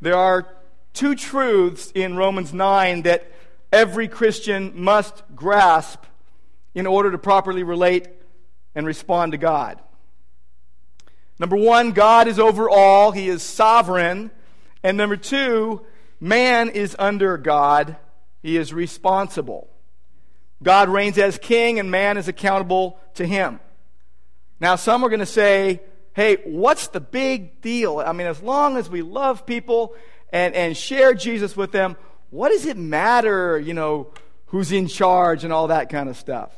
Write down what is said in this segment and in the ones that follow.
there are two truths in Romans 9 that every Christian must grasp in order to properly relate and respond to God. Number one, God is over all, He is sovereign. And number two, man is under God, He is responsible. God reigns as king, and man is accountable to Him. Now, some are going to say, hey, what's the big deal? I mean, as long as we love people and, and share Jesus with them, what does it matter, you know, who's in charge and all that kind of stuff?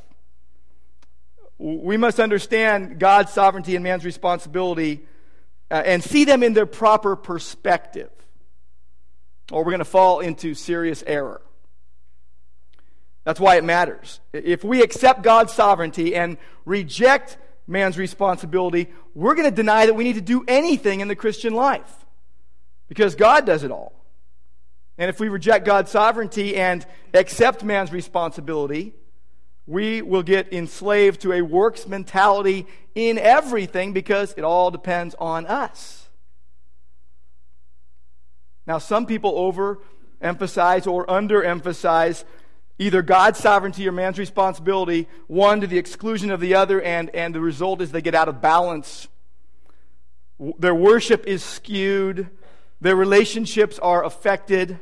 We must understand God's sovereignty and man's responsibility uh, and see them in their proper perspective, or we're going to fall into serious error. That's why it matters. If we accept God's sovereignty and reject man's responsibility, we're going to deny that we need to do anything in the Christian life because God does it all. And if we reject God's sovereignty and accept man's responsibility, we will get enslaved to a works mentality in everything because it all depends on us. Now, some people overemphasize or underemphasize either God's sovereignty or man's responsibility, one to the exclusion of the other, and, and the result is they get out of balance. Their worship is skewed, their relationships are affected,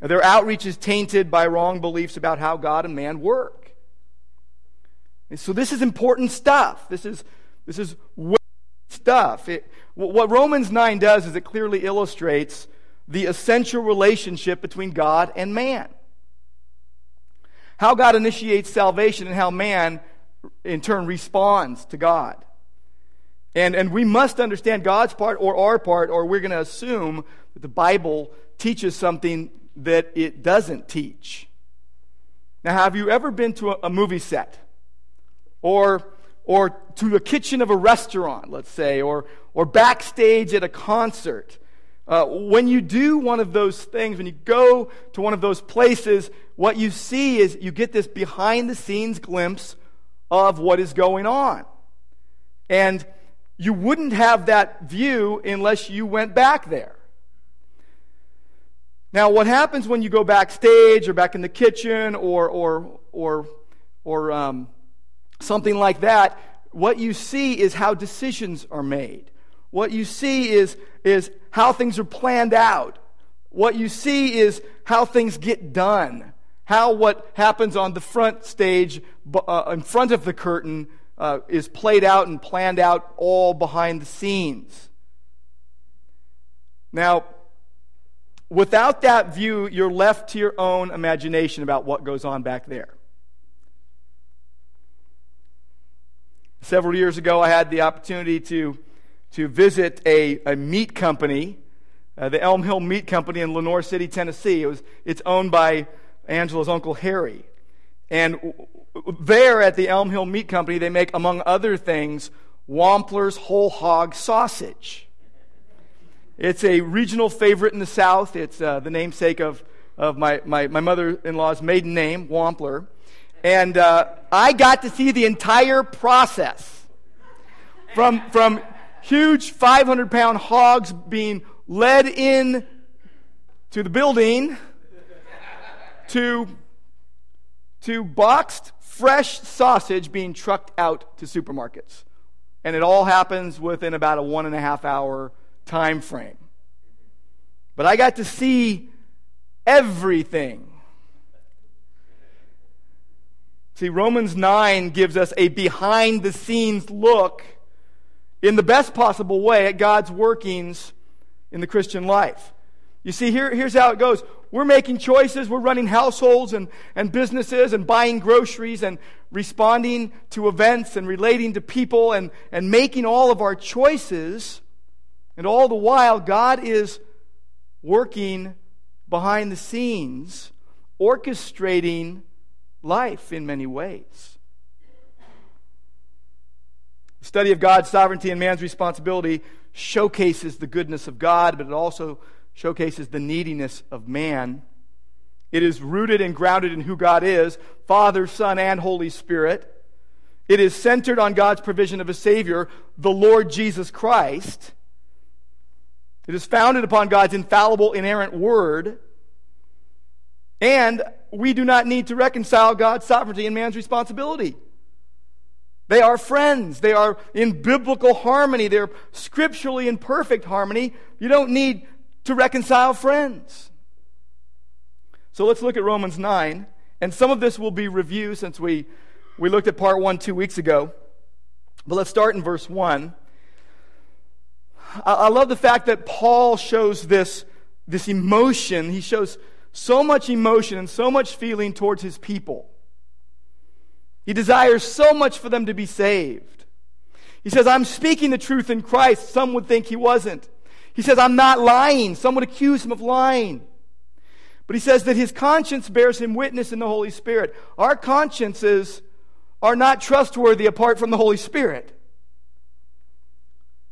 their outreach is tainted by wrong beliefs about how God and man work. And so this is important stuff. This is, this is stuff. It, what Romans 9 does is it clearly illustrates the essential relationship between God and man. How God initiates salvation and how man, in turn, responds to God. And, and we must understand God's part or our part, or we're going to assume that the Bible teaches something that it doesn't teach. Now, have you ever been to a, a movie set? or, or to the kitchen of a restaurant, let's say, or, or backstage at a concert. Uh, when you do one of those things, when you go to one of those places, what you see is you get this behind the scenes glimpse of what is going on. And you wouldn't have that view unless you went back there. Now, what happens when you go backstage or back in the kitchen or, or, or, or um, something like that, what you see is how decisions are made. What you see is, is how things are planned out. What you see is how things get done. How what happens on the front stage, uh, in front of the curtain, uh, is played out and planned out all behind the scenes. Now, without that view, you're left to your own imagination about what goes on back there. Several years ago, I had the opportunity to, to visit a, a meat company, uh, the Elm Hill Meat Company in Lenoir City, Tennessee. It was, it's owned by Angela's uncle Harry. And there at the Elm Hill Meat Company, they make, among other things, Wampler's whole hog sausage. It's a regional favorite in the South. It's uh, the namesake of, of my, my, my mother in law's maiden name, Wampler. And uh, I got to see the entire process from, from huge 500 pound hogs being led in to the building to, to boxed fresh sausage being trucked out to supermarkets. And it all happens within about a one and a half hour time frame. But I got to see everything See, Romans 9 gives us a behind the scenes look in the best possible way at God's workings in the Christian life. You see, here, here's how it goes. We're making choices, we're running households and, and businesses and buying groceries and responding to events and relating to people and, and making all of our choices. And all the while, God is working behind the scenes, orchestrating life in many ways. The study of God's sovereignty and man's responsibility showcases the goodness of God, but it also showcases the neediness of man. It is rooted and grounded in who God is Father, Son, and Holy Spirit. It is centered on God's provision of a Savior, the Lord Jesus Christ. It is founded upon God's infallible, inerrant word. And we do not need to reconcile God's sovereignty and man's responsibility. They are friends. They are in biblical harmony. They're scripturally in perfect harmony. You don't need to reconcile friends. So let's look at Romans 9. And some of this will be review since we, we looked at part 1 two weeks ago. But let's start in verse 1. I, I love the fact that Paul shows this, this emotion. He shows so much emotion and so much feeling towards his people. He desires so much for them to be saved. He says, I'm speaking the truth in Christ. Some would think he wasn't. He says, I'm not lying. Some would accuse him of lying. But he says that his conscience bears him witness in the Holy Spirit. Our consciences are not trustworthy apart from the Holy Spirit.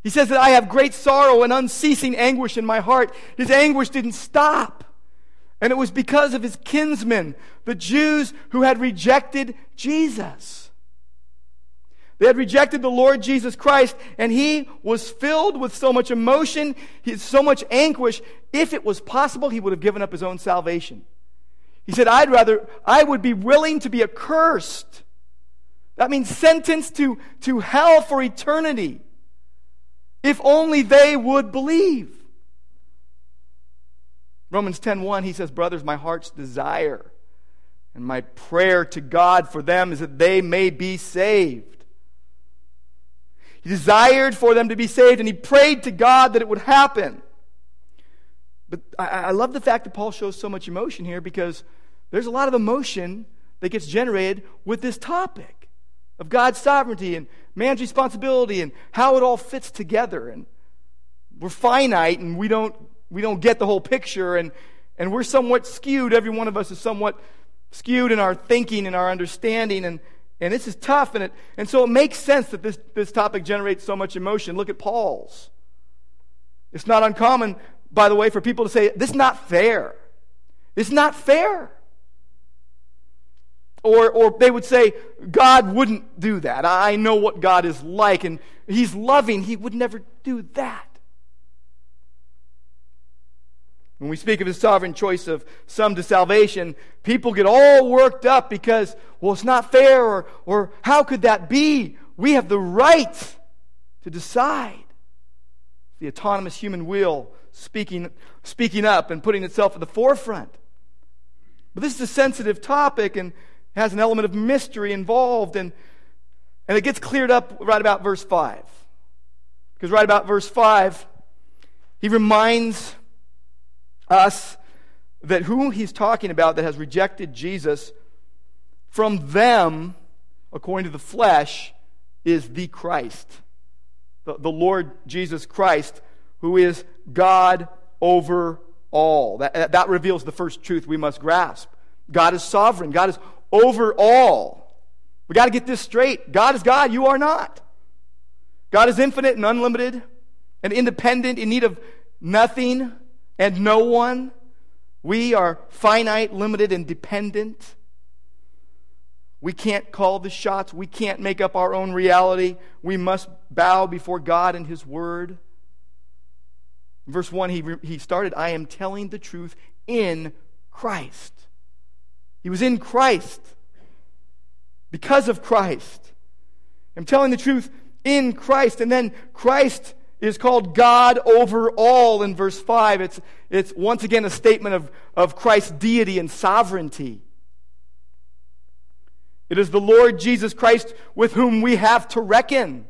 He says that I have great sorrow and unceasing anguish in my heart. His anguish didn't stop. And it was because of his kinsmen, the Jews who had rejected Jesus. They had rejected the Lord Jesus Christ, and he was filled with so much emotion, so much anguish. If it was possible, he would have given up his own salvation. He said, I'd rather, I would be willing to be accursed. That means sentenced to, to hell for eternity. If only they would believe. Romans 10:1 he says, "Brothers, my heart's desire and my prayer to God for them is that they may be saved." He desired for them to be saved and he prayed to God that it would happen. But I, I love the fact that Paul shows so much emotion here because there's a lot of emotion that gets generated with this topic of God's sovereignty and man's responsibility and how it all fits together. And we're finite and we don't we don't get the whole picture, and, and we're somewhat skewed. Every one of us is somewhat skewed in our thinking and our understanding, and, and this is tough. And, it, and so it makes sense that this, this topic generates so much emotion. Look at Paul's. It's not uncommon, by the way, for people to say, This is not fair. It's not fair. Or, or they would say, God wouldn't do that. I know what God is like, and He's loving. He would never do that. When we speak of his sovereign choice of some to salvation, people get all worked up because, well, it's not fair, or, or how could that be? We have the right to decide. The autonomous human will speaking, speaking up and putting itself at the forefront. But this is a sensitive topic and has an element of mystery involved, and, and it gets cleared up right about verse 5. Because right about verse 5, he reminds us that who he's talking about that has rejected Jesus, from them, according to the flesh, is the Christ, the, the Lord Jesus Christ, who is God over all. That, that reveals the first truth we must grasp. God is sovereign, God is over all. We got to get this straight. God is God, you are not. God is infinite and unlimited and independent, in need of nothing and no one. We are finite, limited, and dependent. We can't call the shots. We can't make up our own reality. We must bow before God and His Word. verse 1, he, he started, I am telling the truth in Christ. He was in Christ because of Christ. I'm telling the truth in Christ. And then Christ is called God over all in verse 5. It's, it's once again a statement of, of Christ's deity and sovereignty. It is the Lord Jesus Christ with whom we have to reckon.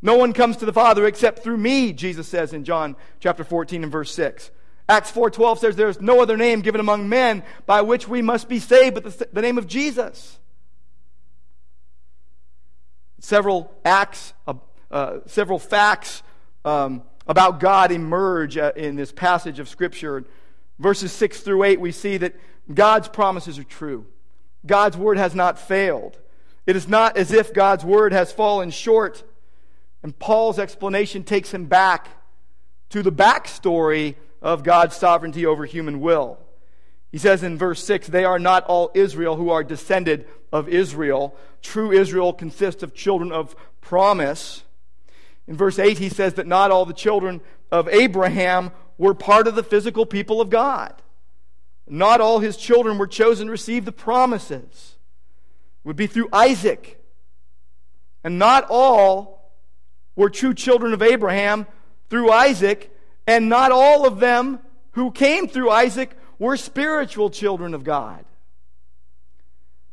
No one comes to the Father except through me, Jesus says in John chapter 14 and verse 6. Acts 4:12 says there is no other name given among men by which we must be saved but the, the name of Jesus. Several acts uh, several facts um, about God emerge uh, in this passage of Scripture. Verses 6 through 8, we see that God's promises are true. God's word has not failed. It is not as if God's word has fallen short. And Paul's explanation takes him back to the backstory of God's sovereignty over human will. He says in verse 6 They are not all Israel who are descended of Israel. True Israel consists of children of promise. In verse 8, he says that not all the children of Abraham were part of the physical people of God. Not all his children were chosen to receive the promises. It would be through Isaac. And not all were true children of Abraham through Isaac, and not all of them who came through Isaac were spiritual children of God.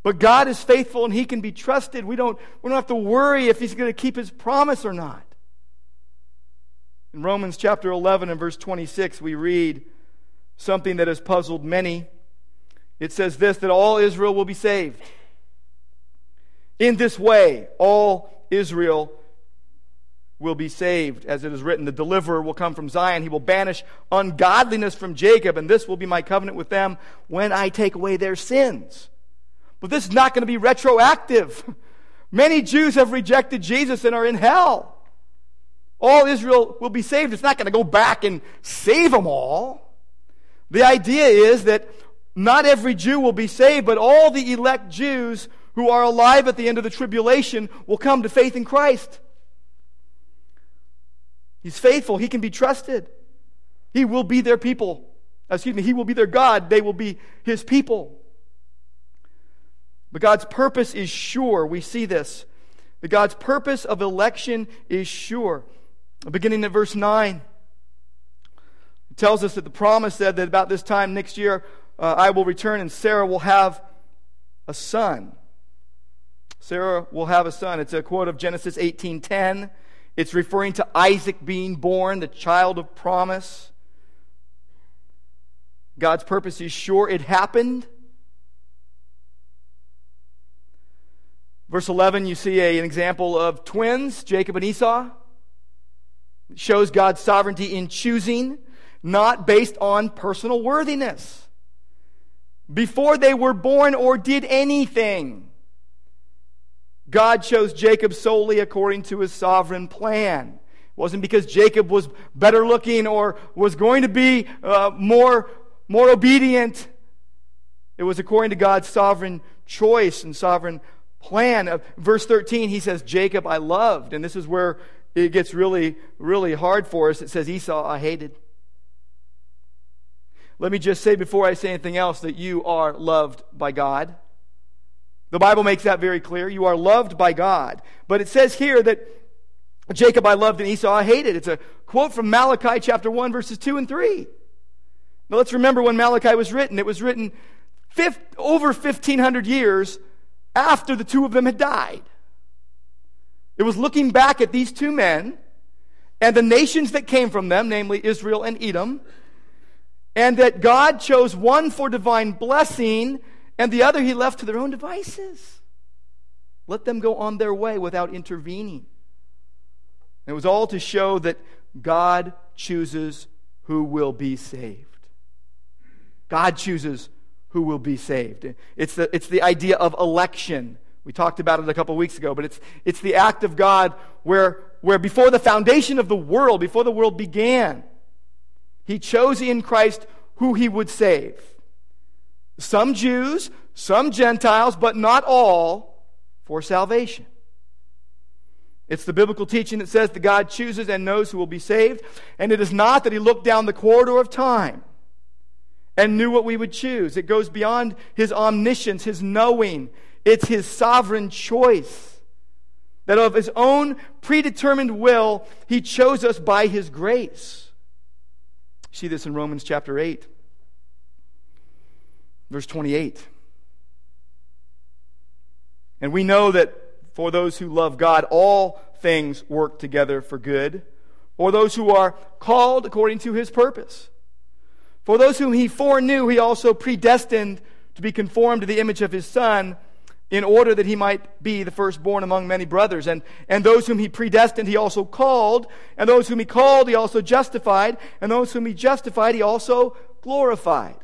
But God is faithful and he can be trusted. We don't, we don't have to worry if he's going to keep his promise or not. In Romans chapter 11 and verse 26, we read something that has puzzled many. It says this that all Israel will be saved. In this way, all Israel will be saved. As it is written, the deliverer will come from Zion. He will banish ungodliness from Jacob, and this will be my covenant with them when I take away their sins. But this is not going to be retroactive. Many Jews have rejected Jesus and are in hell all Israel will be saved. It's not going to go back and save them all. The idea is that not every Jew will be saved, but all the elect Jews who are alive at the end of the tribulation will come to faith in Christ. He's faithful. He can be trusted. He will be their people. Excuse me, He will be their God. They will be His people. But God's purpose is sure. We see this. That God's purpose of election is sure. Beginning at verse 9, it tells us that the promise said that about this time next year uh, I will return and Sarah will have a son. Sarah will have a son. It's a quote of Genesis 18:10. It's referring to Isaac being born, the child of promise. God's purpose is sure it happened. Verse 11, you see a, an example of twins, Jacob and Esau shows God's sovereignty in choosing, not based on personal worthiness. Before they were born or did anything, God chose Jacob solely according to his sovereign plan. It wasn't because Jacob was better looking or was going to be uh, more, more obedient. It was according to God's sovereign choice and sovereign plan. Uh, verse 13, he says, Jacob I loved. And this is where it gets really, really hard for us. It says, Esau I hated. Let me just say before I say anything else that you are loved by God. The Bible makes that very clear. You are loved by God. But it says here that Jacob I loved and Esau I hated. It's a quote from Malachi chapter 1, verses 2 and 3. Now let's remember when Malachi was written. It was written over 1,500 years after the two of them had died. It was looking back at these two men and the nations that came from them, namely Israel and Edom, and that God chose one for divine blessing and the other he left to their own devices. Let them go on their way without intervening. It was all to show that God chooses who will be saved. God chooses who will be saved. It's the, it's the idea of election. We talked about it a couple weeks ago, but it's, it's the act of God where, where before the foundation of the world, before the world began, He chose in Christ who He would save. Some Jews, some Gentiles, but not all for salvation. It's the biblical teaching that says that God chooses and knows who will be saved, and it is not that He looked down the corridor of time and knew what we would choose. It goes beyond His omniscience, His knowing, it's his sovereign choice. That of his own predetermined will, he chose us by his grace. See this in Romans chapter 8, verse 28. And we know that for those who love God, all things work together for good, for those who are called according to his purpose. For those whom he foreknew, he also predestined to be conformed to the image of his Son in order that he might be the firstborn among many brothers. And, and those whom he predestined, he also called. And those whom he called, he also justified. And those whom he justified, he also glorified.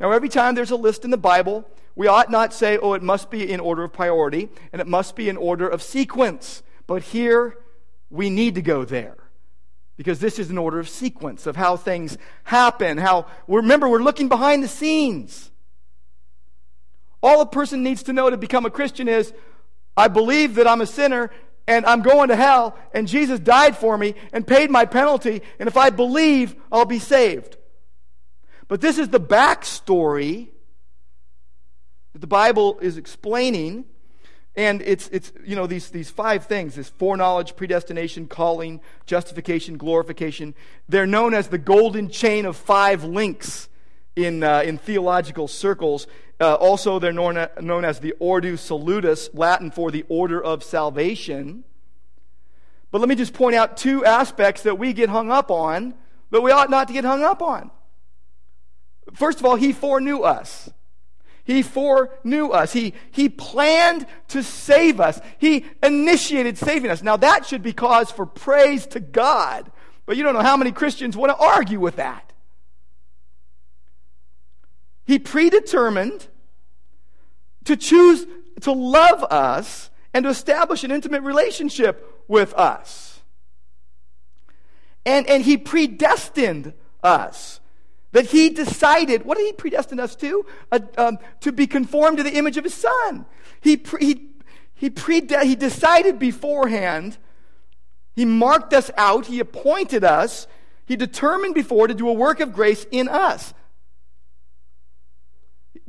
Now, every time there's a list in the Bible, we ought not say, oh, it must be in order of priority and it must be in order of sequence. But here, we need to go there. Because this is an order of sequence of how things happen. How, remember, we're looking behind the scenes. All a person needs to know to become a Christian is I believe that I'm a sinner and I'm going to hell, and Jesus died for me and paid my penalty, and if I believe, I'll be saved. But this is the backstory that the Bible is explaining. And it's, it's you know, these, these five things this foreknowledge, predestination, calling, justification, glorification. They're known as the golden chain of five links in, uh, in theological circles. Uh, also, they're known, known as the Ordo Salutis, Latin for the order of salvation. But let me just point out two aspects that we get hung up on, but we ought not to get hung up on. First of all, he foreknew us. He foreknew us. He, he planned to save us. He initiated saving us. Now, that should be cause for praise to God. But you don't know how many Christians want to argue with that. He predetermined to choose to love us and to establish an intimate relationship with us. And, and he predestined us. That he decided, what did he predestine us to? Uh, um, to be conformed to the image of his son. He, pre, he, he, prede- he decided beforehand, he marked us out, he appointed us, he determined before to do a work of grace in us.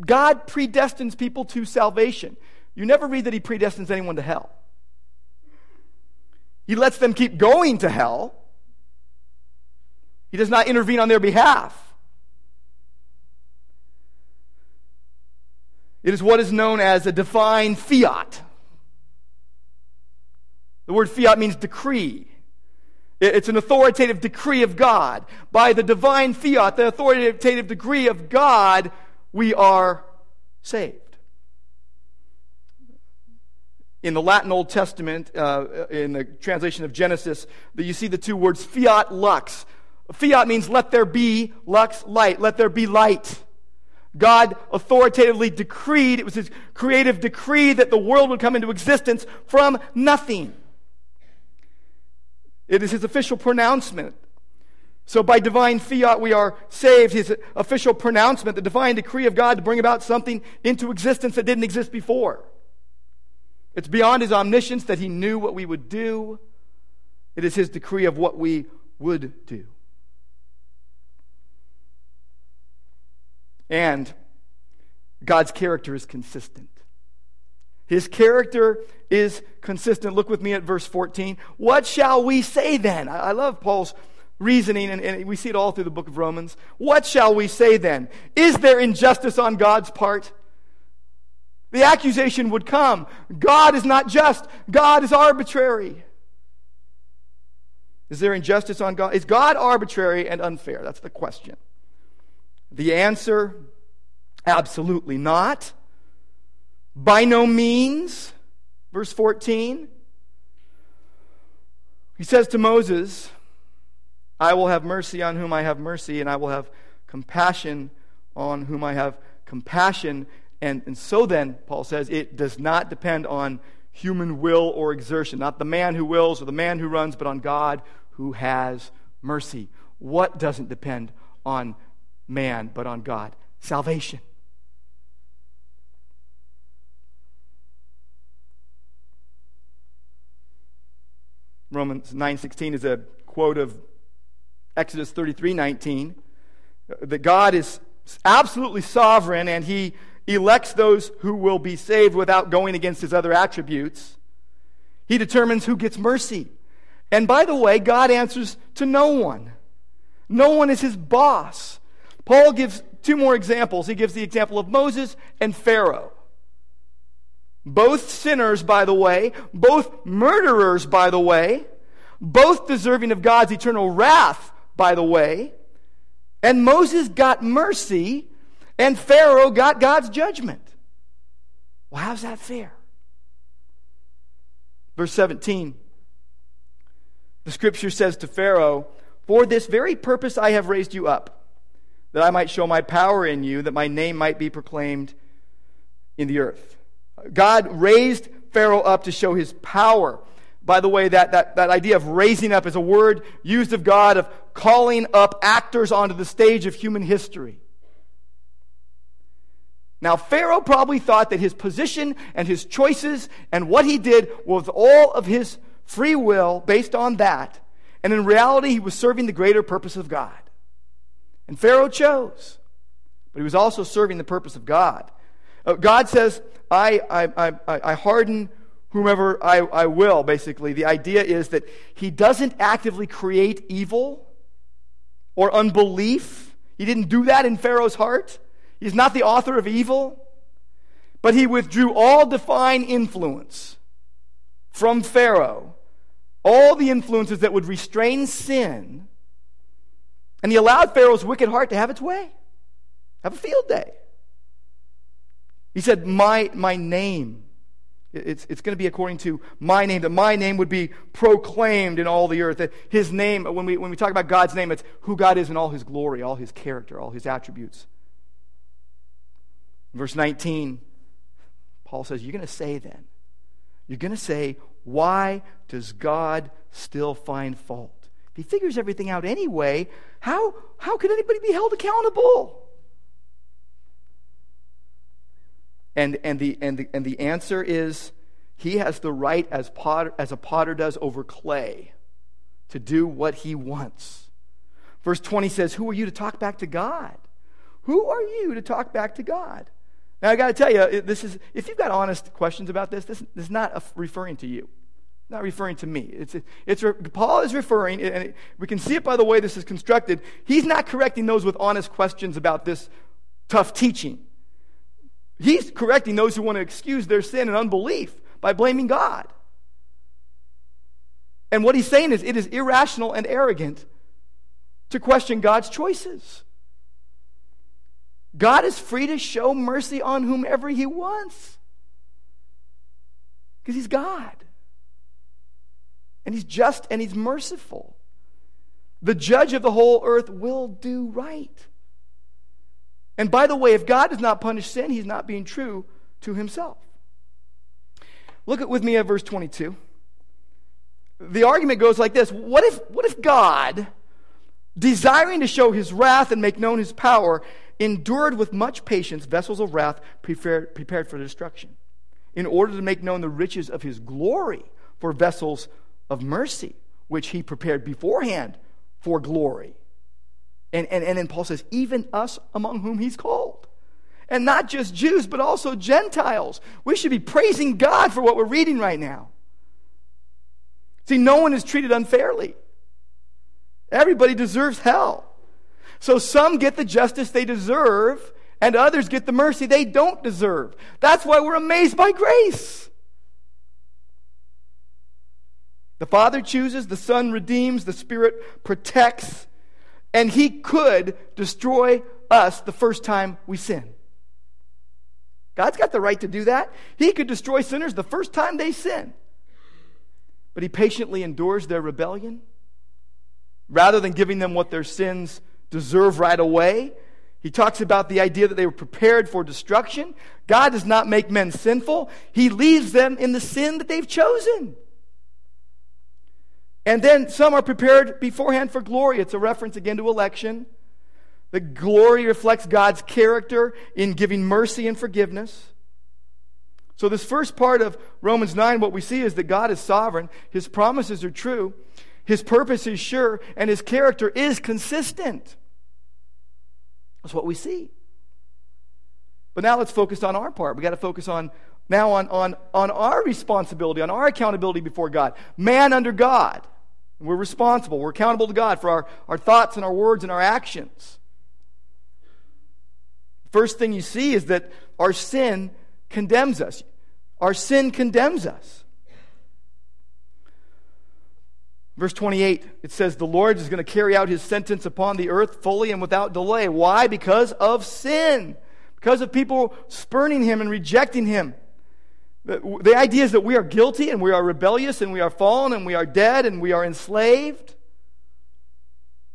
God predestines people to salvation. You never read that He predestines anyone to hell. He lets them keep going to hell. He does not intervene on their behalf. It is what is known as a divine fiat. The word fiat means decree. It's an authoritative decree of God. By the divine fiat, the authoritative decree of God, we are saved. In the Latin Old Testament, uh, in the translation of Genesis, that you see the two words fiat lux. Fiat means let there be, lux, light. Let there be light. God authoritatively decreed, it was his creative decree that the world would come into existence from nothing. It is his official pronouncement so, by divine fiat, we are saved. His official pronouncement, the divine decree of God to bring about something into existence that didn't exist before. It's beyond his omniscience that he knew what we would do. It is his decree of what we would do. And God's character is consistent. His character is consistent. Look with me at verse 14. What shall we say then? I love Paul's reasoning, and, and, we see it all through the book of Romans. What shall we say then? Is there injustice on God's part? The accusation would come God is not just, God is arbitrary. Is there injustice on God? Is God arbitrary and unfair? That's the question. The answer absolutely not. By no means. Verse 14. He says to Moses, I will have mercy on whom I have mercy, and I will have compassion on whom I have compassion. And, and so then, Paul says, it does not depend on human will or exertion, not the man who wills or the man who runs, but on God who has mercy. What doesn't depend on man, but on God? Salvation. Romans 9:16 is a quote of Exodus 33 19, that God is absolutely sovereign and he elects those who will be saved without going against his other attributes. He determines who gets mercy. And by the way, God answers to no one. No one is his boss. Paul gives two more examples. He gives the example of Moses and Pharaoh. Both sinners, by the way, both murderers, by the way, both deserving of God's eternal wrath by the way. And Moses got mercy, and Pharaoh got God's judgment. Well, how's that fair? Verse 17 the scripture says to Pharaoh, For this very purpose I have raised you up, that I might show my power in you, that my name might be proclaimed in the earth. God raised Pharaoh up to show his power. By the way, that, that, that idea of raising up is a word used of God of calling up actors onto the stage of human history. Now, Pharaoh probably thought that his position and his choices and what he did was all of his free will based on that. And in reality, he was serving the greater purpose of God. And Pharaoh chose, but he was also serving the purpose of God. Uh, God says, I, I, I, I harden whomever I, I will, basically. The idea is that he doesn't actively create evil or unbelief. He didn't do that in Pharaoh's heart. He's not the author of evil. But he withdrew all divine influence from Pharaoh, all the influences that would restrain sin, and he allowed Pharaoh's wicked heart to have its way, have a field day. He said, My, my name. It's, it's going to be according to my name, that my name would be proclaimed in all the earth. That his name, when we, when we talk about God's name, it's who God is in all his glory, all his character, all his attributes. Verse 19, Paul says, You're going to say then, you're going to say, Why does God still find fault? If he figures everything out anyway, how, how could anybody be held accountable? And, and, the, and, the, and the answer is he has the right, as, potter, as a potter does over clay, to do what he wants. Verse 20 says, Who are you to talk back to God? Who are you to talk back to God? Now, I got to tell you, this is, if you've got honest questions about this, this, this is not referring to you. Not referring to me. It's, it's, Paul is referring, and we can see it by the way this is constructed. He's not correcting those with honest questions about this tough teaching. He's correcting those who want to excuse their sin and unbelief by blaming God. And what he's saying is it is irrational and arrogant to question God's choices. God is free to show mercy on whomever he wants because he's God. And he's just and he's merciful. The judge of the whole earth will do right. And by the way, if God does not punish sin, he's not being true to himself. Look at with me at verse 22. The argument goes like this What if, what if God, desiring to show his wrath and make known his power, endured with much patience vessels of wrath prepared, prepared for destruction, in order to make known the riches of his glory for vessels of mercy, which he prepared beforehand for glory. And, and, and then Paul says, even us among whom he's called. And not just Jews, but also Gentiles. We should be praising God for what we're reading right now. See, no one is treated unfairly. Everybody deserves hell. So some get the justice they deserve, and others get the mercy they don't deserve. That's why we're amazed by grace. The Father chooses, the Son redeems, the Spirit protects, and He could destroy us the first time we sin. God's got the right to do that. He could destroy sinners the first time they sin. But He patiently endures their rebellion rather than giving them what their sins deserve right away. He talks about the idea that they were prepared for destruction. God does not make men sinful, He leaves them in the sin that they've chosen. And then some are prepared beforehand for glory. It's a reference again to election. The glory reflects God's character in giving mercy and forgiveness. So, this first part of Romans 9, what we see is that God is sovereign, His promises are true, his purpose is sure, and his character is consistent. That's what we see. But now let's focus on our part. We got to focus on now on, on, on our responsibility, on our accountability before God. Man under God. We're responsible. We're accountable to God for our, our thoughts and our words and our actions. First thing you see is that our sin condemns us. Our sin condemns us. Verse 28, it says, The Lord is going to carry out his sentence upon the earth fully and without delay. Why? Because of sin. Because of people spurning him and rejecting him. The, idea is that we are guilty and we are rebellious and we are fallen and we are dead and we are enslaved.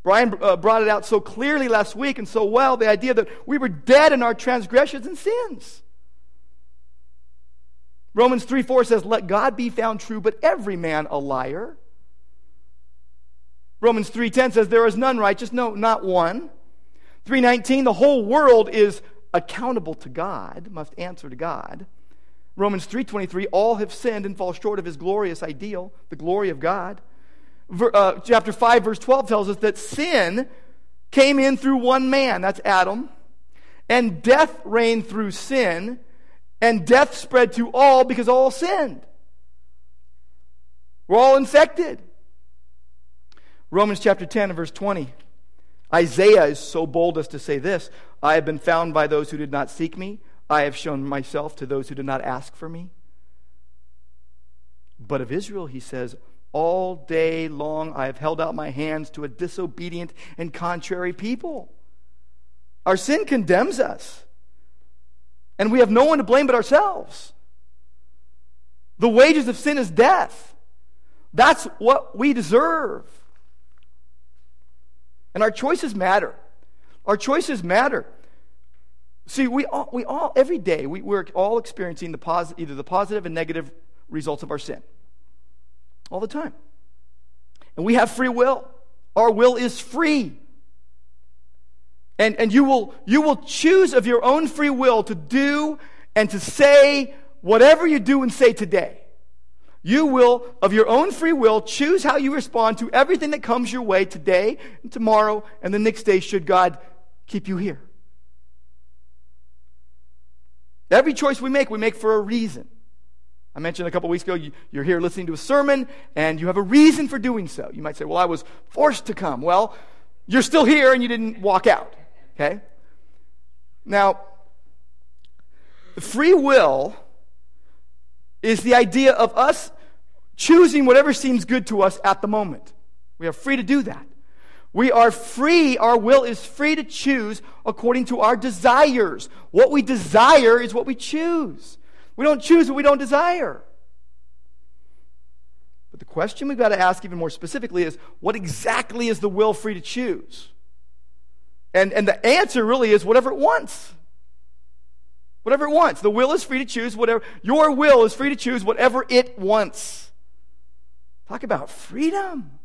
Brian uh, brought it out so clearly last week and so well the idea that we were dead in our transgressions and sins. Romans 3 4 says, Let God be found true, but every man a liar. Romans 3:10 says there is none righteous, no, not one. 3:19 the whole world is accountable to God, must answer to God. Romans 3:23, all have sinned and fall short of his glorious ideal, the glory of God. Ver, uh, chapter 5 verse 12 tells us that sin came in through one man, that's Adam, and death reigned through sin, and death spread to all because all sinned. We're all infected. Romans chapter 10 and verse 20. Isaiah is so bold as to say this I have been found by those who did not seek me. I have shown myself to those who did not ask for me. But of Israel, he says, All day long I have held out my hands to a disobedient and contrary people. Our sin condemns us, and we have no one to blame but ourselves. The wages of sin is death. That's what we deserve. And our choices matter. Our choices matter. See, we all, we all every day, we, we're all experiencing the posi- either the positive and negative results of our sin. All the time. And we have free will. Our will is free. And, and you, will, you will choose of your own free will to do and to say whatever you do and say today. You will, of your own free will, choose how you respond to everything that comes your way today and tomorrow and the next day, should God keep you here. Every choice we make, we make for a reason. I mentioned a couple weeks ago, you, are here listening to a sermon and you have a reason for doing so. You might say, Well, I was forced to come. Well, you're still here and you didn't walk out. Okay? Now, free will is the idea of us choosing whatever seems good to us at the moment. We are free to do that. We are free, our will is free to choose according to our desires. What we desire is what we choose. We don't choose what we don't desire. But the question we've got to ask even more specifically is what exactly is the will free to choose? And, and the answer really is whatever it wants. Whatever it wants. The will is free to choose whatever, your will is free to choose whatever it wants. Talk about freedom.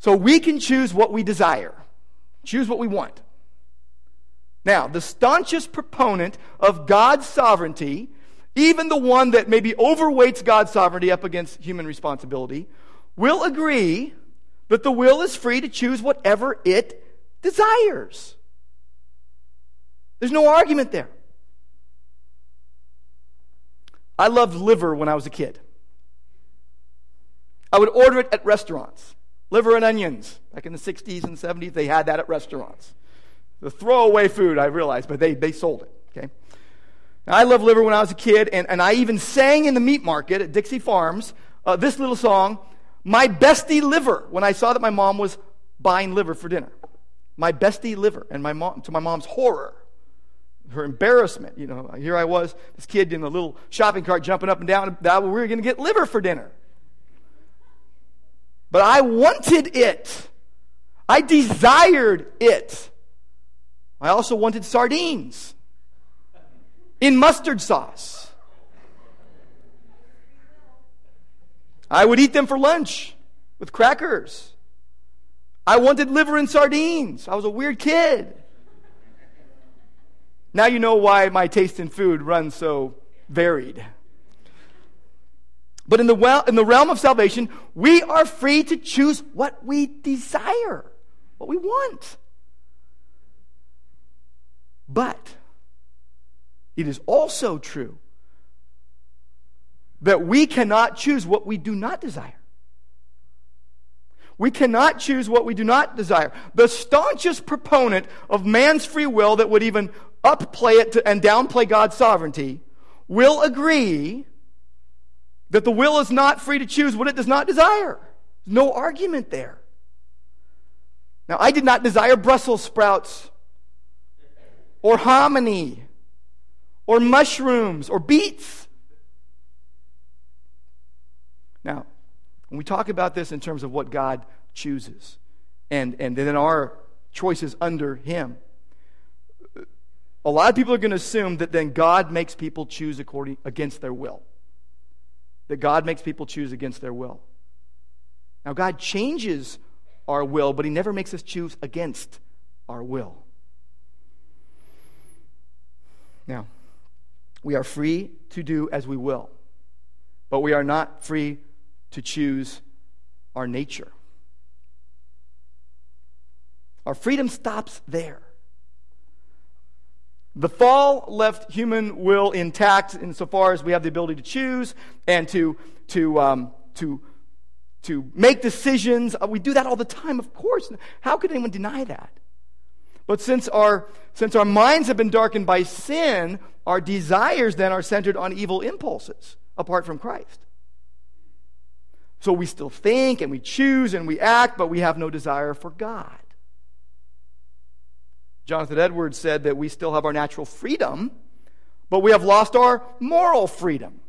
So we can choose what we desire, choose what we want. Now, the staunchest proponent of God's sovereignty, even the one that maybe overweights God's sovereignty up against human responsibility, will agree that the will is free to choose whatever it desires. There's no argument there. I loved liver when I was a kid. I would order it at restaurants. Liver and onions. Back in the 60s and 70s, they had that at restaurants. The throwaway food, I realized, but they, they sold it. Okay? Now, I loved liver when I was a kid, and, and I even sang in the meat market at Dixie Farms uh, this little song, My Bestie Liver, when I saw that my mom was buying liver for dinner. My bestie liver. And my mom, to my mom's horror, her embarrassment, you know, here I was, this kid in a little shopping cart jumping up and down, that we were going to get liver for dinner. But I wanted it. I desired it. I also wanted sardines in mustard sauce. I would eat them for lunch with crackers. I wanted liver and sardines. I was a weird kid. Now you know why my taste in food runs so varied. But in the, well, in the realm of salvation, we are free to choose what we desire, what we want. But it is also true that we cannot choose what we do not desire. We cannot choose what we do not desire. The staunchest proponent of man's free will that would even upplay it and downplay God's sovereignty will agree that the will is not free to choose what it does not desire. No argument there. Now, I did not desire Brussels sprouts or hominy or mushrooms or beets. Now, when we talk about this in terms of what God chooses and, and then our choices under Him, a lot of people are going to assume that then God makes people choose according against their will that God makes people choose against their will. Now, God changes our will, but He never makes us choose against our will. Now, We are free to do as we will, but we are not free to choose our nature. Our freedom stops there. The fall left human will intact insofar as we have the ability to choose and to, to, um, to, to make decisions. Uh, we do that all the time, of course. How could anyone deny that? But since our, since our minds have been darkened by sin, our desires then are centered on evil impulses apart from Christ. So we still think and we choose and we act, but we have no desire for God. Jonathan Edwards said that we still have our natural freedom, but we have lost our moral freedom.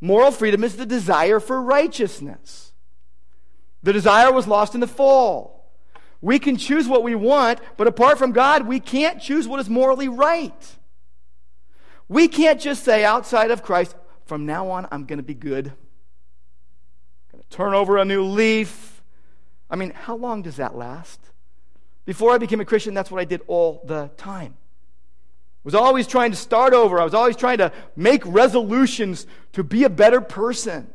Moral freedom is the desire for righteousness. The desire was lost in the fall. We can choose what we want, but apart from God, we can't choose what is morally right. We can't just say outside of Christ, from now on, I'm going to be good. I'm going to turn over a new leaf. I mean, how long does that last? Before I became a Christian, that's what I did all the time. I was always trying to start over. I was always trying to make resolutions to be a better person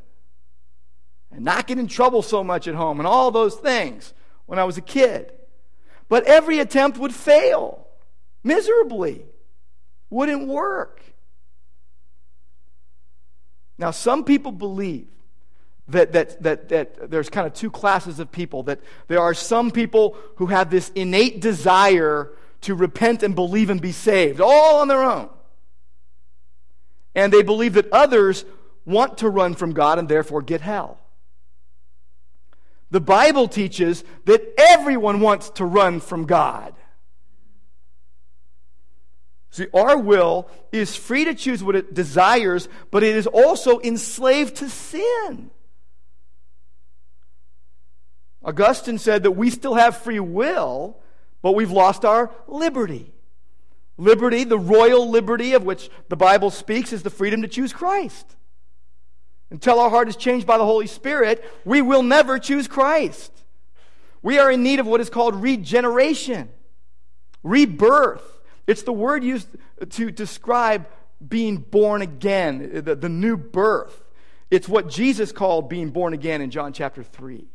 and not get in trouble so much at home and all those things when I was a kid. But every attempt would fail miserably, wouldn't work. Now, some people believe that, that, that, that there's kind of two classes of people. That there are some people who have this innate desire to repent and believe and be saved, all on their own. And they believe that others want to run from God and therefore get hell. The Bible teaches that everyone wants to run from God. See, our will is free to choose what it desires, but it is also enslaved to sin. Augustine said that we still have free will, but we've lost our liberty. Liberty, the royal liberty of which the Bible speaks, is the freedom to choose Christ. Until our heart is changed by the Holy Spirit, we will never choose Christ. We are in need of what is called regeneration, rebirth. It's the word used to describe being born again, the, the new birth. It's what Jesus called being born again in John chapter 3.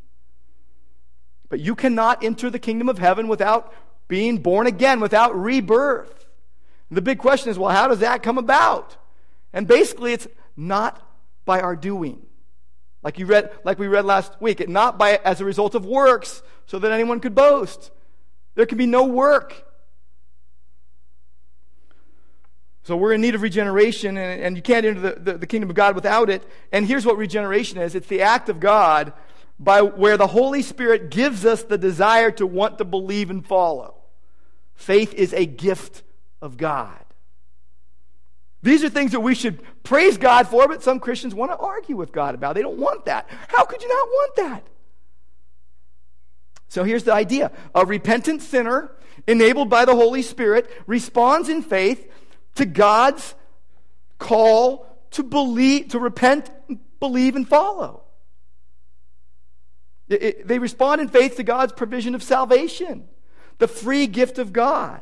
But you cannot enter the kingdom of heaven without being born again, without rebirth. And the big question is well, how does that come about? And basically, it's not by our doing. Like, you read, like we read last week, it not by as a result of works, so that anyone could boast. There can be no work. So we're in need of regeneration, and, and you can't enter the, the, the kingdom of God without it. And here's what regeneration is it's the act of God by where the Holy Spirit gives us the desire to want to believe and follow. Faith is a gift of God. These are things that we should praise God for, but some Christians want to argue with God about. They don't want that. How could you not want that? So here's the idea a repentant sinner, enabled by the Holy Spirit, responds in faith to God's call to believe, to repent, believe, and follow. They respond in faith to God's provision of salvation, the free gift of God.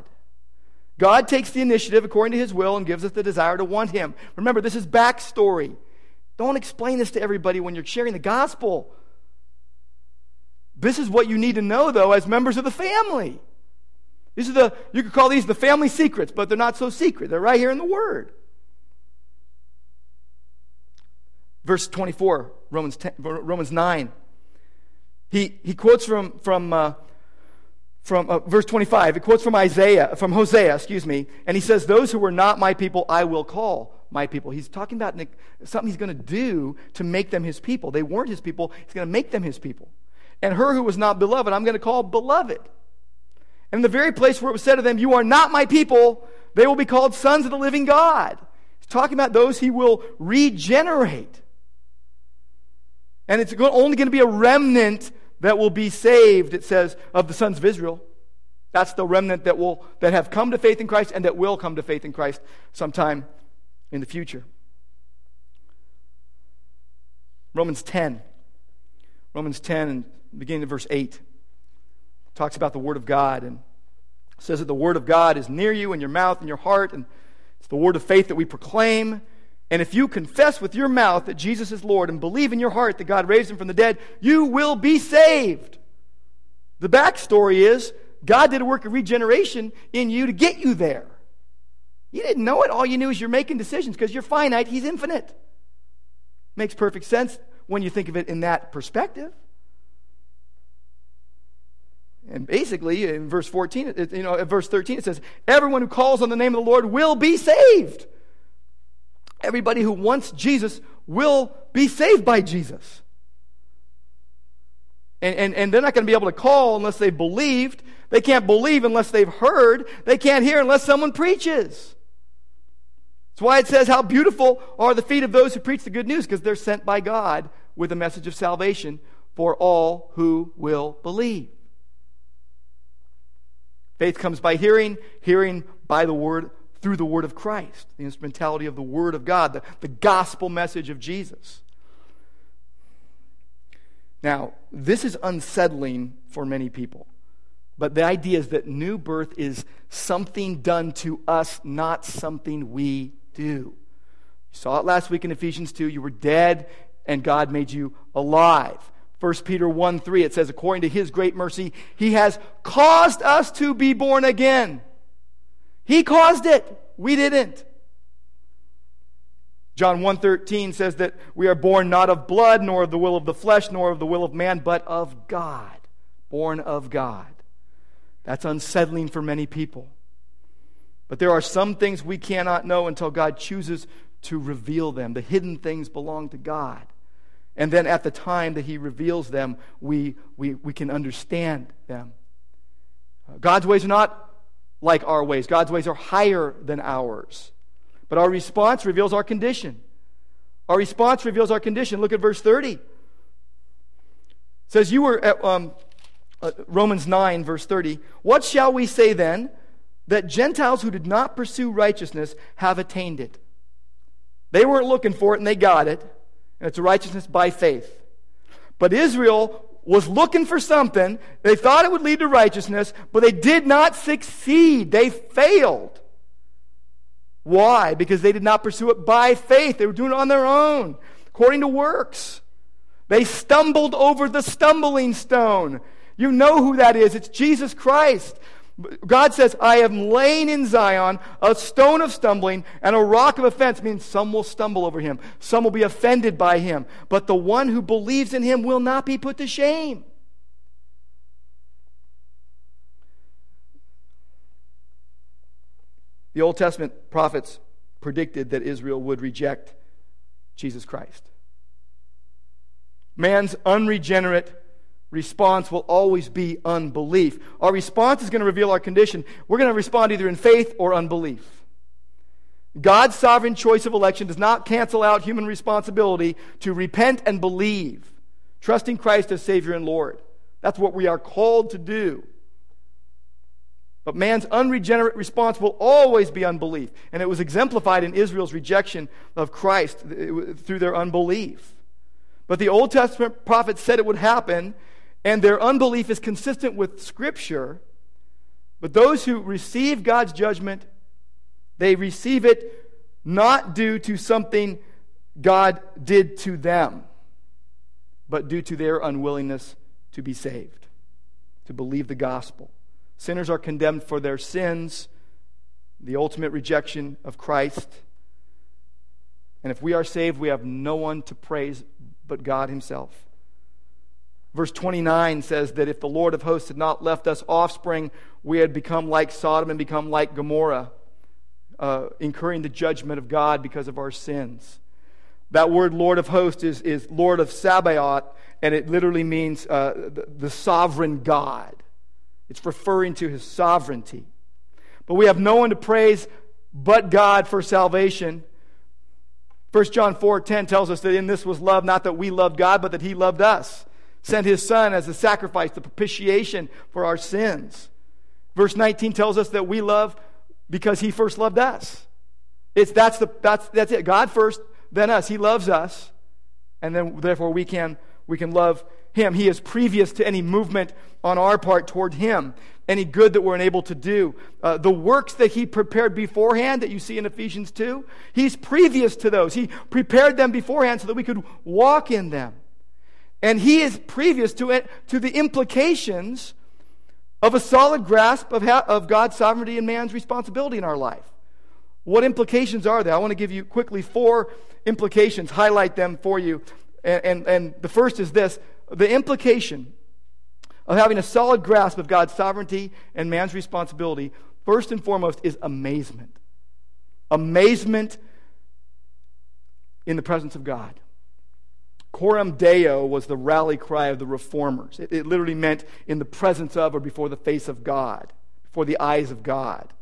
God takes the initiative according to his will and gives us the desire to want him. Remember, this is backstory. Don't explain this to everybody when you're sharing the gospel. This is what you need to know, though, as members of the family. These are the, you could call these the family secrets, but they're not so secret. They're right here in the Word. Verse 24, Romans, 10, Romans 9. He, he quotes from, from, uh, from uh, verse 25. He quotes from Isaiah, from Hosea, excuse me, and he says, Those who were not my people, I will call my people. He's talking about something he's going to do to make them his people. They weren't his people, he's going to make them his people. And her who was not beloved, I'm going to call beloved. And the very place where it was said to them, You are not my people, they will be called sons of the living God. He's talking about those he will regenerate. And it's only going to be a remnant that will be saved, it says, of the sons of Israel. That's the remnant that will that have come to faith in Christ and that will come to faith in Christ sometime in the future. Romans 10. Romans 10 and beginning of verse 8 talks about the word of God and says that the word of God is near you in your mouth and your heart and It's the word of faith that we proclaim. And if you confess with your mouth that Jesus is Lord and believe in your heart that God raised him from the dead, you will be saved. The backstory is God did a work of regeneration in you to get you there. You didn't know it. All you knew is you're making decisions because you're finite, He's infinite. Makes perfect sense when you think of it in that perspective. And basically, in verse 14, you know, verse 13, it says, Everyone who calls on the name of the Lord will be saved. Everybody who wants Jesus will be saved by Jesus. And, and, and they're not going to be able to call unless they've believed. They can't believe unless they've heard. They can't hear unless someone preaches. That's why it says, How beautiful are the feet of those who preach the good news, because they're sent by God with a message of salvation for all who will believe. Faith comes by hearing, hearing by the word, through the word of Christ, the instrumentality of the word of God, the, the gospel message of Jesus. Now, this is unsettling for many people. But the idea is that new birth is something done to us, not something we do. You saw it last week in Ephesians 2. You were dead, and God made you alive. 1 Peter 1 3, it says, according to his great mercy, he has caused us to be born again. He caused it. We didn't. John 1:13 says that we are born not of blood nor of the will of the flesh nor of the will of man but of God. Born of God. That's unsettling for many people. But there are some things we cannot know until God chooses to reveal them. The hidden things belong to God. And then at the time that He reveals them, we, we, we can understand them. Uh, God's ways are not like our ways, God's ways are higher than ours. But our response reveals our condition. Our response reveals our condition. Look at verse 30. It says, You were at um, uh, Romans 9, verse 30. What shall we say then? That Gentiles who did not pursue righteousness have attained it. They weren't looking for it and they got it. And it's righteousness by faith. But Israel was looking for something. They thought it would lead to righteousness, but they did not succeed. They failed. Why? Because they did not pursue it by faith. They were doing it on their own, according to works. They stumbled over the stumbling stone. You know who that is. It's Jesus Christ. God says, I am laying in Zion a stone of stumbling and a rock of offense, means some will stumble over him. Some will be offended by him. But the one who believes in him will not be put to shame. The Old Testament prophets predicted that Israel would reject Jesus Christ. Man's unregenerate response will always be unbelief. Our response is going to reveal our condition. We're going to respond either in faith or unbelief. God's sovereign choice of election does not cancel out human responsibility to repent and believe, trusting Christ as Savior and Lord. That's what we are called to do. But man's unregenerate response will always be unbelief. And it was exemplified in Israel's rejection of Christ through their unbelief. But the Old Testament prophets said it would happen, and their unbelief is consistent with Scripture. But those who receive God's judgment, they receive it not due to something God did to them, but due to their unwillingness to be saved, to believe the gospel. Sinners are condemned for their sins, the ultimate rejection of Christ. And if we are saved, we have no one to praise but God Himself. Verse 29 says that if the Lord of hosts had not left us offspring, we had become like Sodom and become like Gomorrah, uh, incurring the judgment of God because of our sins. That word Lord of hosts is, is Lord of Sabaoth, and it literally means uh, the, the sovereign God. It's referring to his sovereignty. But we have no one to praise but God for salvation. 1 John 4 10 tells us that in this was love, not that we loved God, but that he loved us, sent his son as a sacrifice, the propitiation for our sins. Verse 19 tells us that we love because he first loved us. It's, that's, the, that's, that's it. God first, then us. He loves us, and then therefore we can, we can love him. He is previous to any movement on our part toward him, any good that we're unable to do. Uh, the works that he prepared beforehand that you see in Ephesians 2, he's previous to those. He prepared them beforehand so that we could walk in them. And he is previous to, it, to the implications of a solid grasp of, ha- of God's sovereignty and man's responsibility in our life. What implications are there? I want to give you quickly four implications, highlight them for you. And, and, and the first is this the implication of having a solid grasp of God's sovereignty and man's responsibility, first and foremost, is amazement. Amazement in the presence of God. Coram Deo was the rally cry of the reformers. It, it, literally meant in the presence of or before the face of God, before the eyes of God.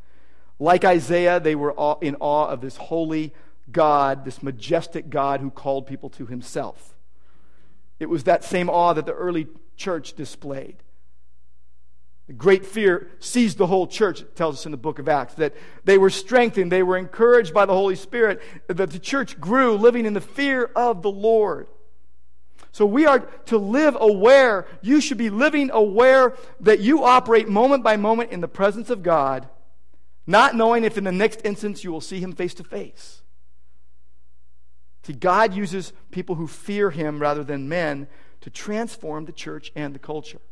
Like Isaiah, they were in awe of this holy God, this majestic God who called people to himself. It was that same awe that the early church displayed. The great fear seized the whole church, it tells us in the book of Acts, that they were strengthened, they were encouraged by the Holy Spirit, that the church grew living in the fear of the Lord. So we are to live aware. You should be living aware that you operate moment by moment in the presence of God, not knowing if in the next instance you will see Him face to face. See, God uses people who fear Him rather than men to transform the church and the culture.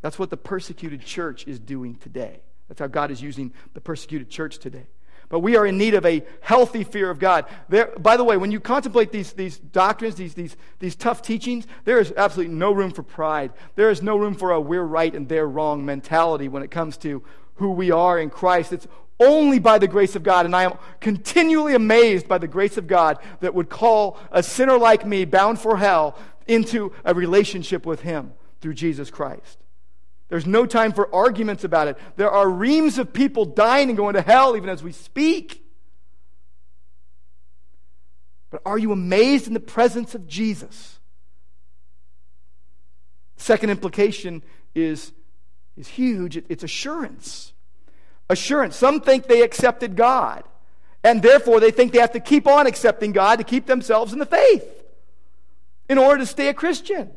That's what the persecuted church is doing today. That's how God is using the persecuted church today. But we are in need of a healthy fear of God. There, by the way, when you contemplate these, these doctrines, these, these, these tough teachings, there is absolutely no room for pride. There is no room for a we're right and they're wrong mentality when it comes to who we are in Christ. It's only by the grace of God. And I am continually amazed by the grace of God that would call a sinner like me, bound for hell, into a relationship with Him through Jesus Christ. There's no time for arguments about it. There are reams of people dying and going to hell even as we speak. But are you amazed in the presence of Jesus? Second implication is, is huge it's assurance assurance. Some think they accepted God, and therefore they think they have to keep on accepting God to keep themselves in the faith in order to stay a Christian.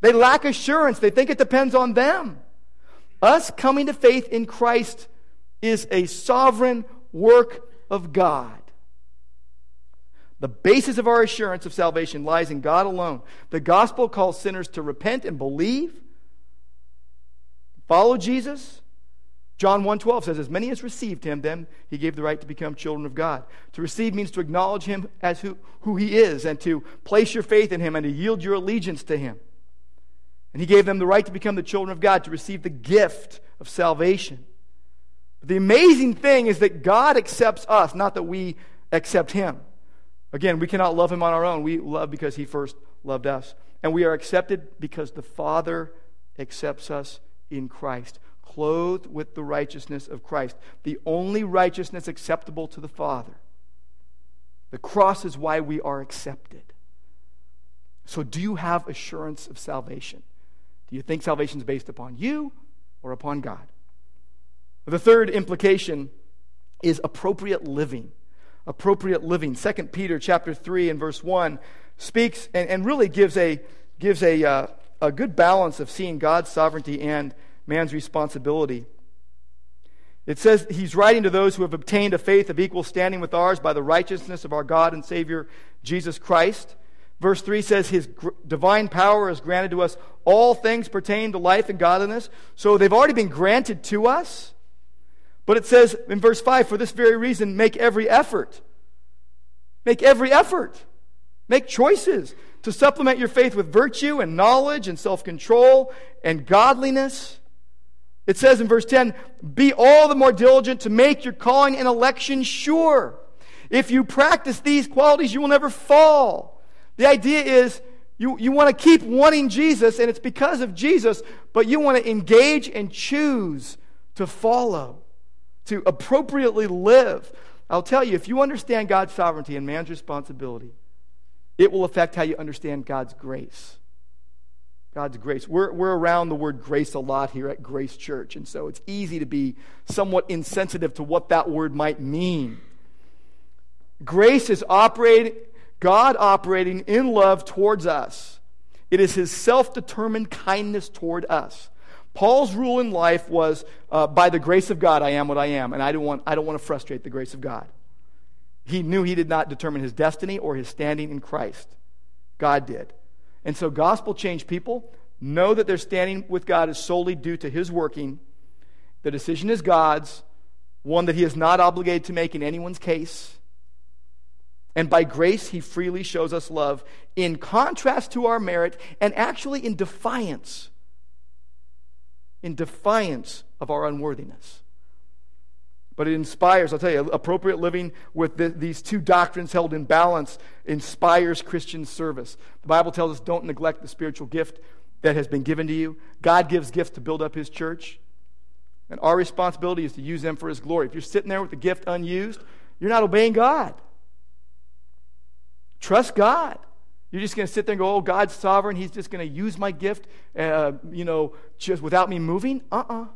They lack assurance, they think it depends on them. Us coming to faith in Christ is a sovereign work of God. The basis of our assurance of salvation lies in God alone. The gospel calls sinners to repent and believe, follow Jesus, John 1:12 says as many as received him then he gave the right to become children of God. To receive means to acknowledge him as who, who he is and to place your faith in him and to yield your allegiance to him. And he gave them the right to become the children of God to receive the gift of salvation. But the amazing thing is that God accepts us, not that we accept him. Again, we cannot love him on our own. We love because he first loved us. And we are accepted because the Father accepts us in Christ clothed with the righteousness of Christ, the only righteousness acceptable to the Father. The cross is why we are accepted. So, do you have assurance of salvation? Do you think salvation is based upon you or upon God? The third implication is appropriate living. Appropriate living. 2 Peter chapter 3 and verse 1 speaks and, and really gives a gives a, uh, a good balance of seeing God's sovereignty and man's responsibility. It says he's writing to those who have obtained a faith of equal standing with ours by the righteousness of our God and Savior Jesus Christ. Verse 3 says his gr- divine power is granted to us all things pertaining to life and godliness. So they've already been granted to us. But it says in verse 5 for this very reason, make every effort. Make every effort. Make choices to supplement your faith with virtue and knowledge and self control and godliness. It says in verse 10 Be all the more diligent to make your calling and election sure. If you practice these qualities, you will never fall. The idea is you, you want to keep wanting Jesus, and it's because of Jesus, but you want to engage and choose to follow, to appropriately live. I'll tell you, if you understand God's sovereignty and man's responsibility, it will affect how you understand God's grace. God's grace. We're, we're around the word grace a lot here at Grace Church, and so it's easy to be somewhat insensitive to what that word might mean. Grace is operating, God operating in love towards us. It is his self determined kindness toward us. Paul's rule in life was uh, by the grace of God, I am what I am, and I don't, want, I don't want to frustrate the grace of God. He knew he did not determine his destiny or his standing in Christ. God did. And so, gospel changed people know that their standing with God is solely due to his working. The decision is God's, one that he is not obligated to make in anyone's case. And by grace, he freely shows us love in contrast to our merit and actually in defiance in defiance of our unworthiness. But it inspires, I'll tell you, appropriate living with the, these two doctrines held in balance inspires Christian service. The Bible tells us don't neglect the spiritual gift that has been given to you. God gives gifts to build up his church. And our responsibility is to use them for his glory. If you're sitting there with the gift unused, you're not obeying God. Trust God. You're just going to sit there and go, oh, God's sovereign. He's just going to use my gift, uh, you know, just without me moving? Uh uh-uh. uh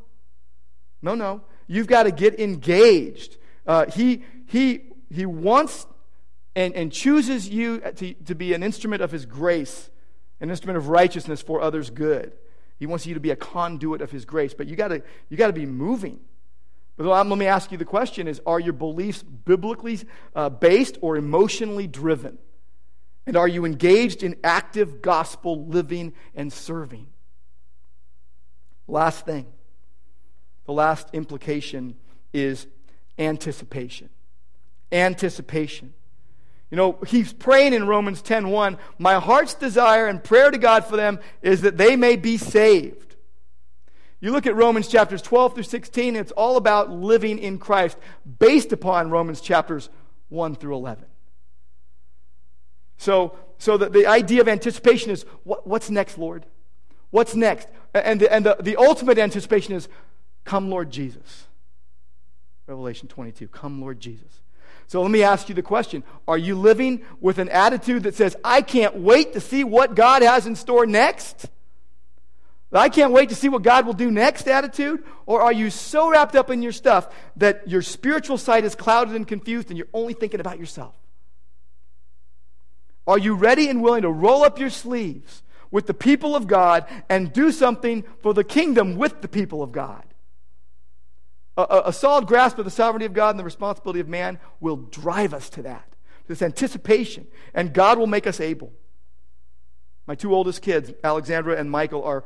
No, no. You've got to get engaged. Uh, he, he, he wants and, and chooses you to, to be an instrument of His grace, an instrument of righteousness for others' good. He wants you to be a conduit of His grace, but you got to you got to be moving. But let me ask you the question: Is are your beliefs biblically uh, based or emotionally driven? And are you engaged in active gospel living and serving? Last thing, the last implication is anticipation. Anticipation. You know, he's praying in Romans 10:1, "My heart's desire and prayer to God for them is that they may be saved." You look at Romans chapters 12 through 16, it's all about living in Christ based upon Romans chapters 1 through 11. So, so the, the idea of anticipation is what, what's next, Lord? What's next? And, the, and the, the ultimate anticipation is come, Lord Jesus. Revelation 22, come, Lord Jesus. So let me ask you the question Are you living with an attitude that says, I can't wait to see what God has in store next? I can't wait to see what God will do next attitude? Or are you so wrapped up in your stuff that your spiritual sight is clouded and confused and you're only thinking about yourself? Are you ready and willing to roll up your sleeves with the people of God and do something for the kingdom with the people of God? A, a, a, solid grasp of the sovereignty of God and the responsibility of man will drive us to that, this anticipation, and God will make us able. My two oldest kids, Alexandra and Michael, are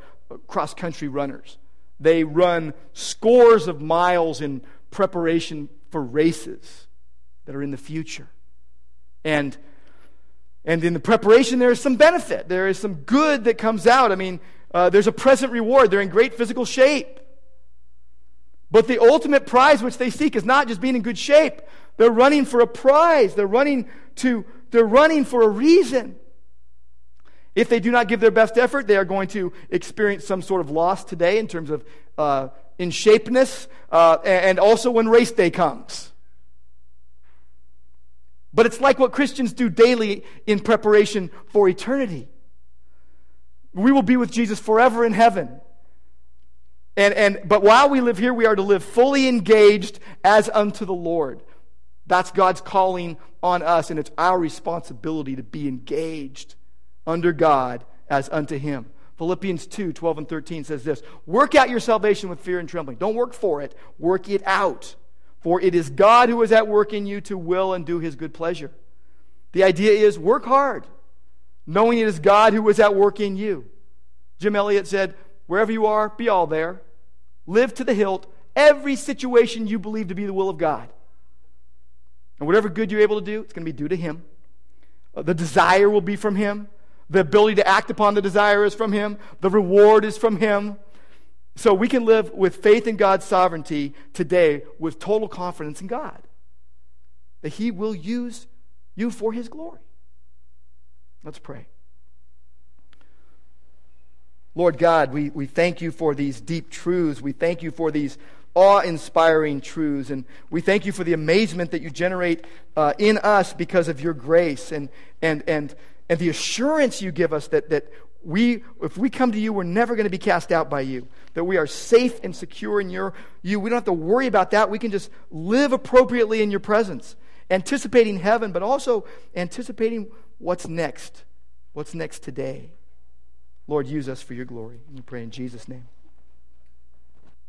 cross country runners. They run scores of miles in preparation for races that are in the future. And and in the preparation, there is some benefit. There is some good that comes out. I mean, uh, there's a present reward. They're in great physical shape. But the ultimate prize which they seek is not just being in good shape. They're running for a prize. They're running to, they're running for a reason. If they do not give their best effort, they are going to experience some sort of loss today in terms of uh, in shapeness, uh, and also when race day comes. But it's like what Christians do daily in preparation for eternity. We will be with Jesus forever in heaven. And, and, but while we live here, we are to live fully engaged as unto the Lord. That's God's calling on us, and it's our responsibility to be engaged under God as unto Him. Philippians 2 12 and 13 says this Work out your salvation with fear and trembling. Don't work for it, work it out. For it is God who is at work in you to will and do his good pleasure. The idea is work hard, knowing it is God who is at work in you. Jim Elliot said, Wherever you are, be all there. Live to the hilt every situation you believe to be the will of God. And whatever good you're able to do, it's going to be due to Him. Uh, the desire will be from Him. The ability to act upon the desire is from Him. The reward is from Him. So we can live with faith in God's sovereignty today with total confidence in God that He will use you for His glory. Let's pray. Lord God, we, we thank you for these deep truths. We thank you for these awe inspiring truths. And we thank you for the amazement that you generate uh, in us because of your grace and, and, and, and the assurance you give us that, that we, if we come to you, we're never going to be cast out by you. That we are safe and secure in your, you. We don't have to worry about that. We can just live appropriately in your presence. anticipating heaven, but also anticipating what's next. What's next today? Lord, use us for your glory. We pray in Jesus' name.